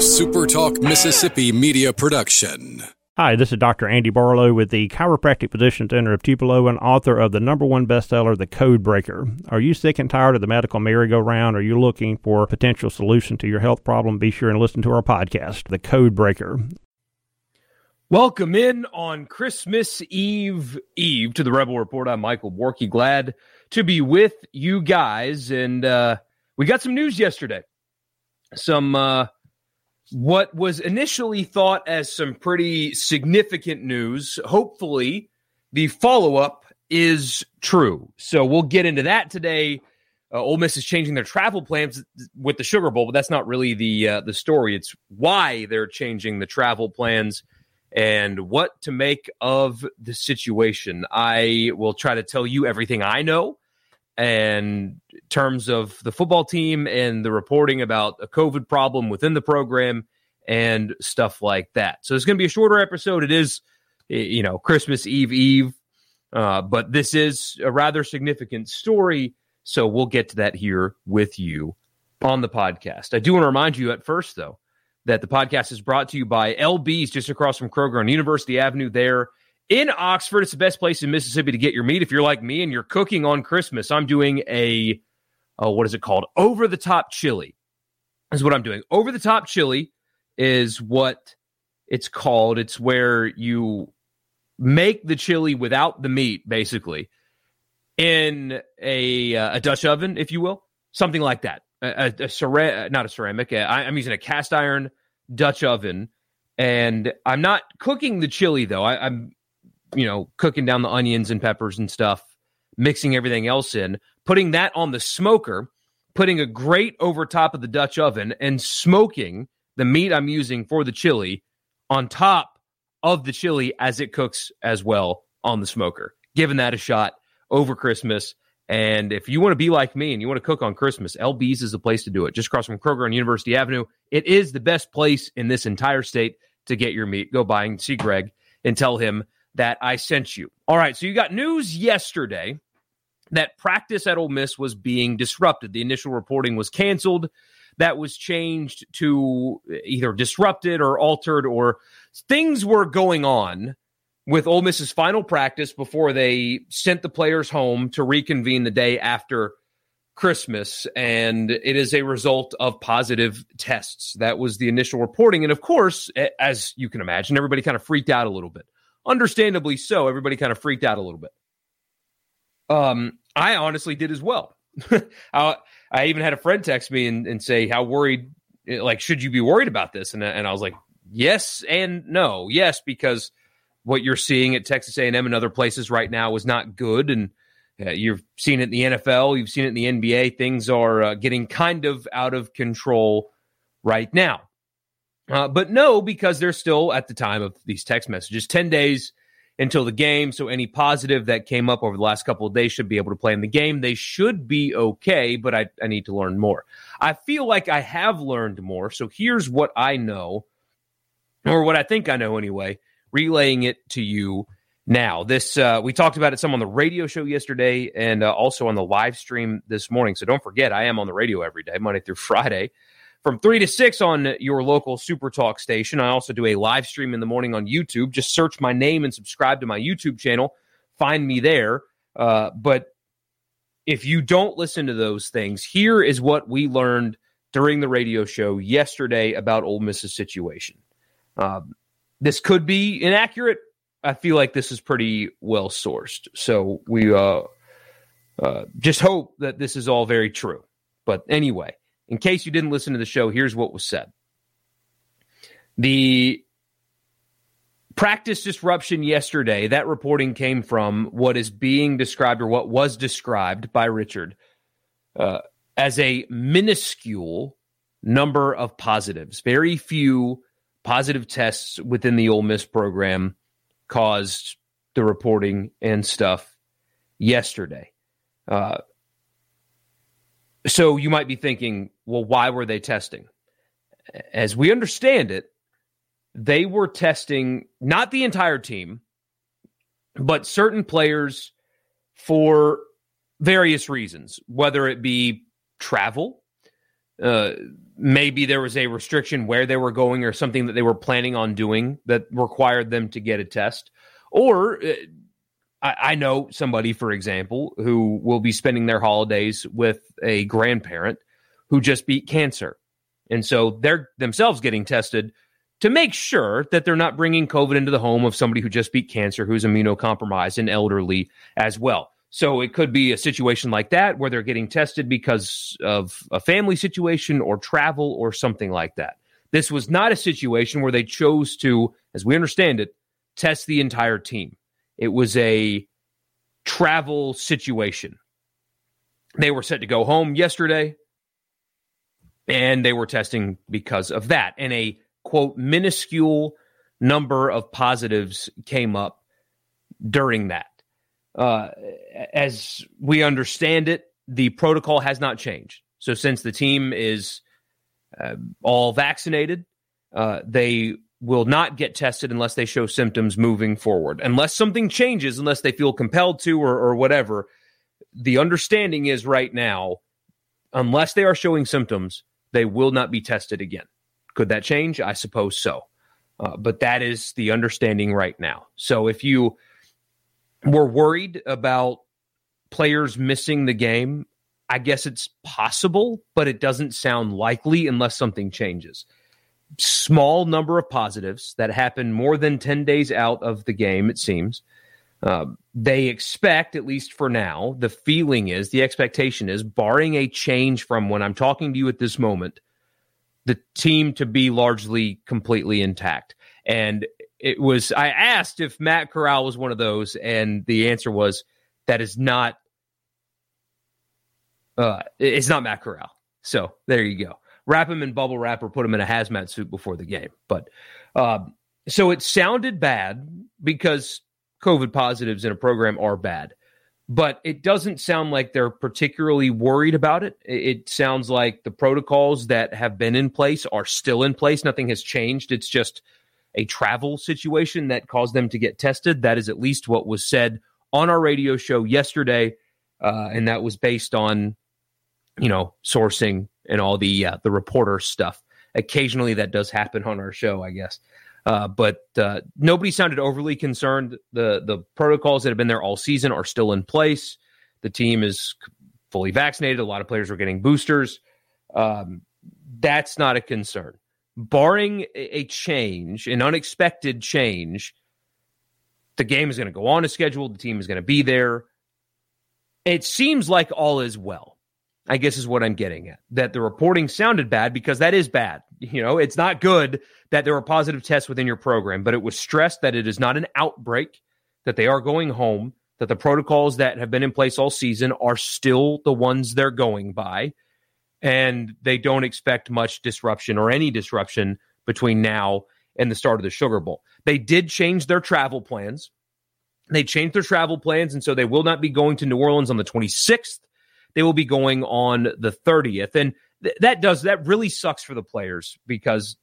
SuperTalk Mississippi media production. Hi, this is Dr. Andy Barlow with the Chiropractic Physician Center of Tupelo and author of the number one bestseller, The Code Breaker. Are you sick and tired of the medical merry-go-round? Are you looking for a potential solution to your health problem? Be sure and listen to our podcast, The Code Breaker. Welcome in on Christmas Eve Eve to the Rebel Report. I'm Michael Borky. Glad to be with you guys. And uh, we got some news yesterday. Some uh, what was initially thought as some pretty significant news. Hopefully, the follow up is true. So we'll get into that today. Uh, Ole Miss is changing their travel plans with the Sugar Bowl, but that's not really the uh, the story. It's why they're changing the travel plans and what to make of the situation. I will try to tell you everything I know and terms of the football team and the reporting about a COVID problem within the program and stuff like that. So it's going to be a shorter episode. It is, you know, Christmas Eve Eve, uh, but this is a rather significant story. So we'll get to that here with you on the podcast. I do want to remind you at first, though, that the podcast is brought to you by LB's just across from Kroger on University Avenue there in Oxford. It's the best place in Mississippi to get your meat. If you're like me and you're cooking on Christmas, I'm doing a, oh, what is it called? Over the top chili is what I'm doing. Over the top chili is what it's called. It's where you make the chili without the meat, basically, in a, uh, a Dutch oven, if you will, something like that. A, a, a ceramic, not a ceramic. I, I'm using a cast iron Dutch oven, and I'm not cooking the chili though. I, I'm, you know, cooking down the onions and peppers and stuff, mixing everything else in, putting that on the smoker, putting a grate over top of the Dutch oven, and smoking the meat I'm using for the chili on top of the chili as it cooks as well on the smoker. Giving that a shot over Christmas. And if you want to be like me and you want to cook on Christmas, LB's is the place to do it. Just across from Kroger on University Avenue. It is the best place in this entire state to get your meat. Go by and see Greg and tell him that I sent you. All right, so you got news yesterday that practice at Ole Miss was being disrupted. The initial reporting was canceled. That was changed to either disrupted or altered, or things were going on with Ole Miss's final practice before they sent the players home to reconvene the day after Christmas. And it is a result of positive tests. That was the initial reporting. And of course, as you can imagine, everybody kind of freaked out a little bit. Understandably so, everybody kind of freaked out a little bit. Um, I honestly did as well. I, I even had a friend text me and, and say, How worried, like, should you be worried about this? And, and I was like, Yes and no. Yes, because what you're seeing at Texas A&M and other places right now is not good, and uh, you've seen it in the NFL, you've seen it in the NBA. Things are uh, getting kind of out of control right now. Uh, but no, because they're still at the time of these text messages, ten days until the game. So any positive that came up over the last couple of days should be able to play in the game. They should be okay, but I, I need to learn more. I feel like I have learned more. So here's what I know, or what I think I know anyway relaying it to you now. This uh, we talked about it some on the radio show yesterday, and uh, also on the live stream this morning. So don't forget, I am on the radio every day, Monday through Friday, from three to six on your local Super Talk station. I also do a live stream in the morning on YouTube. Just search my name and subscribe to my YouTube channel. Find me there. Uh, but if you don't listen to those things, here is what we learned during the radio show yesterday about Ole Miss's situation. Um, this could be inaccurate. I feel like this is pretty well sourced. So we uh, uh, just hope that this is all very true. But anyway, in case you didn't listen to the show, here's what was said. The practice disruption yesterday, that reporting came from what is being described or what was described by Richard uh, as a minuscule number of positives. Very few positive tests within the Ole Miss program caused the reporting and stuff yesterday. Uh, so you might be thinking, well, why were they testing? As we understand it, they were testing not the entire team, but certain players for various reasons, whether it be travel, Uh, maybe there was a restriction where they were going or something that they were planning on doing that required them to get a test. Or uh, I, I know somebody, for example, who will be spending their holidays with a grandparent who just beat cancer. And so they're themselves getting tested to make sure that they're not bringing COVID into the home of somebody who just beat cancer, who's immunocompromised and elderly as well. So it could be a situation like that where they're getting tested because of a family situation or travel or something like that. This was not a situation where they chose to, as we understand it, test the entire team. It was a travel situation. They were set to go home yesterday, and they were testing because of that. And a quote, minuscule number of positives came up during that. Uh, as we understand it, the protocol has not changed. So since the team is uh, all vaccinated, uh, they will not get tested unless they show symptoms moving forward. Unless something changes, unless they feel compelled to or, or whatever, the understanding is right now, unless they are showing symptoms, they will not be tested again. Could that change? I suppose so. Uh, but that is the understanding right now. So if you were worried about players missing the game, I guess it's possible, but it doesn't sound likely unless something changes. Small number of positives that happen more than 10 days out of the game, it seems. Uh, they expect, at least for now, the feeling is, the expectation is, barring a change from when I'm talking to you at this moment, the team to be largely completely intact. And it was, I asked if Matt Corral was one of those, and the answer was that is not, uh, it's not Matt Corral. So there you go. Wrap him in bubble wrap or put him in a hazmat suit before the game. But um, so it sounded bad because COVID positives in a program are bad but it doesn't sound like they're particularly worried about it. It sounds like the protocols that have been in place are still in place. Nothing has changed. It's just a travel situation that caused them to get tested. That is at least what was said on our radio show yesterday, uh, and that was based on you know sourcing and all the uh, the reporter stuff. Occasionally, that does happen on our show, I guess. Uh, but uh, nobody sounded overly concerned. The the protocols that have been there all season are still in place. The team is fully vaccinated. A lot of players are getting boosters. Um, that's not a concern. Barring a change, an unexpected change, the game is going to go on as scheduled. The team is going to be there. It seems like all is well. I guess is what I'm getting at. That the reporting sounded bad because that is bad. You know, it's not good that there were positive tests within your program, but it was stressed that it is not an outbreak, that they are going home, that the protocols that have been in place all season are still the ones they're going by, and they don't expect much disruption or any disruption between now and the start of the Sugar Bowl. They did change their travel plans. They changed their travel plans, and so they will not be going to New Orleans on the 26th. They will be going on the 30th. And th- that does, that really sucks for the players because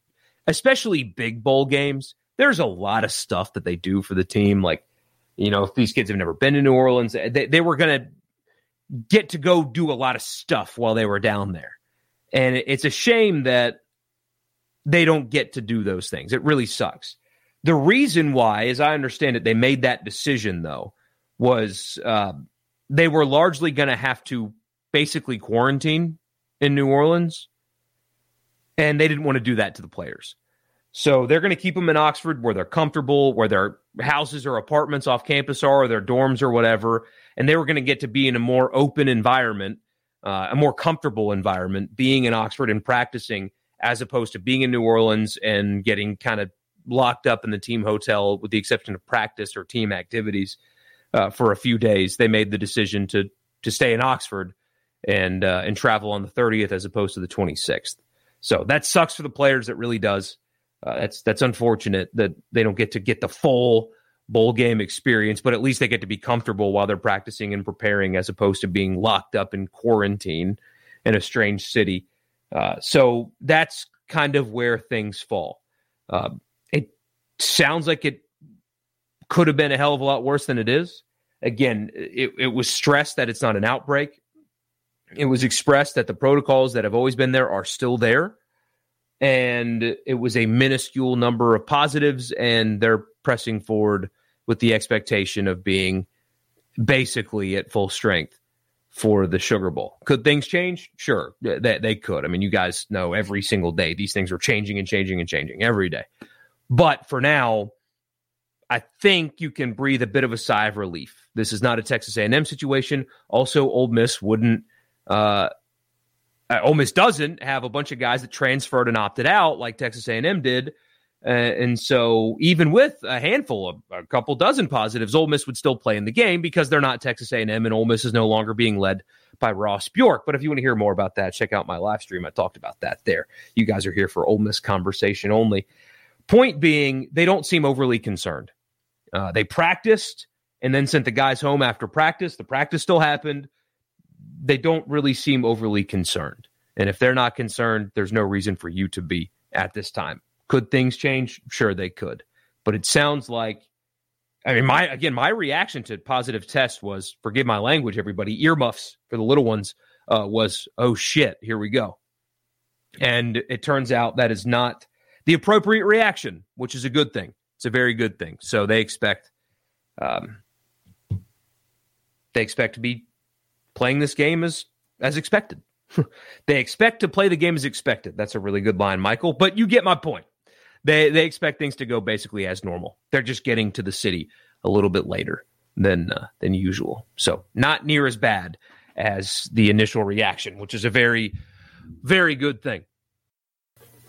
especially big bowl games, there's a lot of stuff that they do for the team. Like, you know, if these kids have never been to New Orleans, they, they were going to get to go do a lot of stuff while they were down there. And it's a shame that they don't get to do those things. It really sucks. The reason why, as I understand it, they made that decision, though, was uh, they were largely going to have to basically quarantine in New Orleans and they didn't want to do that to the players. So they're going to keep them in Oxford where they're comfortable, where their houses or apartments off campus are, or their dorms or whatever. And they were going to get to be in a more open environment, uh, a more comfortable environment, being in Oxford and practicing, as opposed to being in New Orleans and getting kind of locked up in the team hotel, with the exception of practice or team activities, uh, for a few days. They made the decision to to stay in Oxford and uh, and travel on the 30th as opposed to the 26th. So that sucks for the players. It really does. Uh, that's that's unfortunate that they don't get to get the full bowl game experience, but at least they get to be comfortable while they're practicing and preparing, as opposed to being locked up in quarantine in a strange city. Uh, so that's kind of where things fall. Uh, it sounds like it could have been a hell of a lot worse than it is. Again, it, it was stressed that it's not an outbreak. It was expressed that the protocols that have always been there are still there. And it was a minuscule number of positives, and they're pressing forward with the expectation of being basically at full strength for the Sugar Bowl. Could things change? Sure, they, they could. I mean, you guys know every single day these things are changing and changing and changing every day. But for now, I think you can breathe a bit of a sigh of relief. This is not a Texas A&M situation. Also, Ole Miss wouldn't. Uh, uh, Ole Miss doesn't have a bunch of guys that transferred and opted out like Texas A&M did, uh, and so even with a handful of a couple dozen positives, Ole Miss would still play in the game because they're not Texas A&M, and Ole Miss is no longer being led by Ross Bjork. But if you want to hear more about that, check out my live stream. I talked about that there. You guys are here for Ole Miss conversation only. Point being, they don't seem overly concerned. Uh, they practiced and then sent the guys home after practice. The practice still happened. They don't really seem overly concerned. And if they're not concerned, there's no reason for you to be at this time. Could things change? Sure, they could. But it sounds like, I mean, my again, my reaction to positive test was, forgive my language, everybody, earmuffs for the little ones uh, was, oh shit, here we go. And it turns out that is not the appropriate reaction, which is a good thing. It's a very good thing. So they expect, um, they expect to be playing this game as as expected. they expect to play the game as expected. That's a really good line, Michael. But you get my point. They they expect things to go basically as normal. They're just getting to the city a little bit later than uh, than usual. So not near as bad as the initial reaction, which is a very very good thing.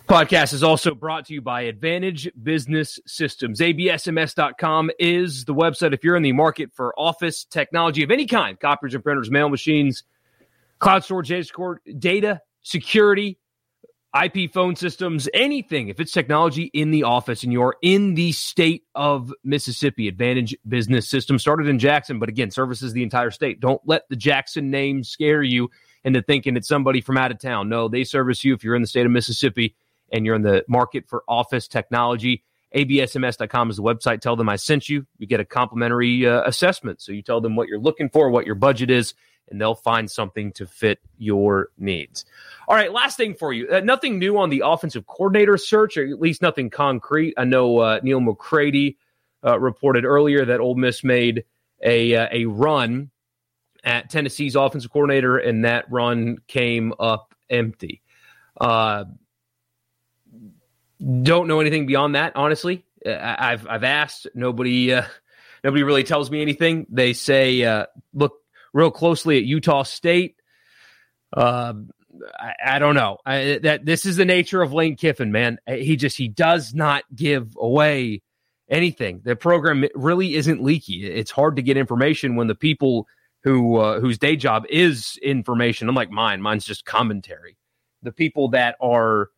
Podcast is also brought to you by Advantage Business Systems. ABSMS.com is the website if you're in the market for office technology of any kind copiers and printers, mail machines, cloud storage, data, security, IP phone systems, anything. If it's technology in the office and you're in the state of Mississippi, Advantage Business Systems started in Jackson, but again, services the entire state. Don't let the Jackson name scare you into thinking it's somebody from out of town. No, they service you if you're in the state of Mississippi and you're in the market for office technology, absms.com is the website. Tell them I sent you. You get a complimentary uh, assessment. So you tell them what you're looking for, what your budget is, and they'll find something to fit your needs. All right, last thing for you. Uh, nothing new on the offensive coordinator search, or at least nothing concrete. I know uh, Neal McCready uh, reported earlier that Ole Miss made a uh, a run at Tennessee's offensive coordinator, and that run came up empty. Uh, don't know anything beyond that, honestly. Uh, I've I've asked. Nobody uh, nobody really tells me anything. They say uh, look real closely at Utah State. Uh, I, I, don't know. I, that this is the nature of Lane Kiffin, man. He just he does not give away anything. The program really isn't leaky. It's hard to get information when the people who uh, whose day job is information, unlike mine, mine's just commentary. The people that are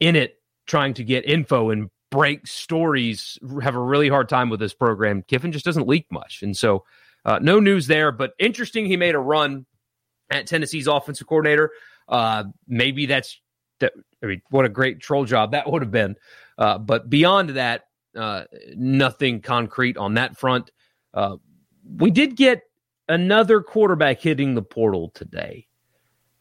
in it trying to get info and break stories have a really hard time with this program. Kiffin just doesn't leak much. And so, uh, no news there, but interesting. He made a run at Tennessee's offensive coordinator. Uh, maybe that's that. I mean, what a great troll job that would have been. Uh, but beyond that, uh, nothing concrete on that front. Uh, we did get another quarterback hitting the portal today.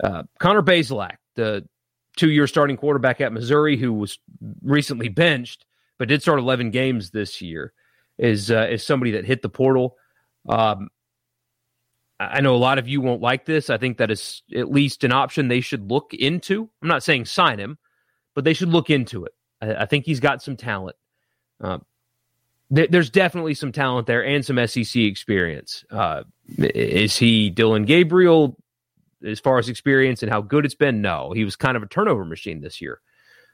Uh, Connor Bazelak, the two year starting quarterback at Missouri who was recently benched, but did start 11 games this year, is, uh, is somebody that hit the portal. Um, I know a lot of you won't like this. I think that is at least an option they should look into. I'm not saying sign him, but they should look into it. I, I think he's got some talent. Uh, th- there's definitely some talent there and some SEC experience. Uh, is he Dillon Gabriel? As far as experience and how good it's been, no. He was kind of a turnover machine this year,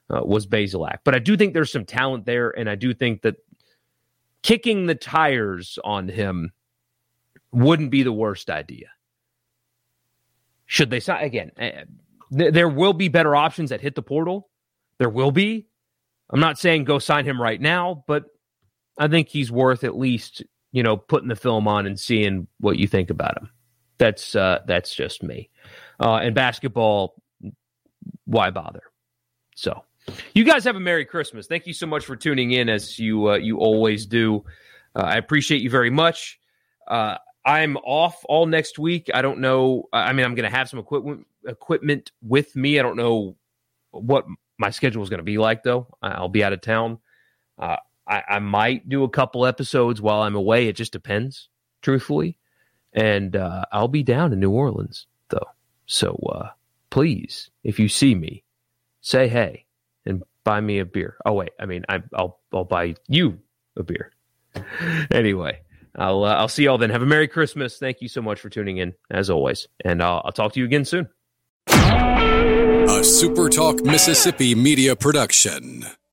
uh, was Bazelak. But I do think there's some talent there, and I do think that kicking the tires on him wouldn't be the worst idea. Should they sign again? Uh, th- there will be better options that hit the portal. There will be. I'm not saying go sign him right now, but I think he's worth at least you know putting the film on and seeing what you think about him. That's uh, that's just me. Uh, and basketball, why bother? So, you guys have a Merry Christmas. Thank you so much for tuning in, as you uh, you always do. Uh, I appreciate you very much. Uh, I'm off all next week. I don't know. I mean, I'm going to have some equipment equipment with me. I don't know what my schedule is going to be like, though. I'll be out of town. Uh, I, I, might do a couple episodes while I'm away. It just depends, truthfully. And uh, I'll be down in New Orleans, though. So uh, please, if you see me, say hey and buy me a beer. Oh wait, I mean, I, will I'll buy you a beer. anyway, I'll uh, I'll see y'all then. Have a Merry Christmas. Thank you so much for tuning in, as always, and I'll, I'll talk to you again soon. A SuperTalk Mississippi media production.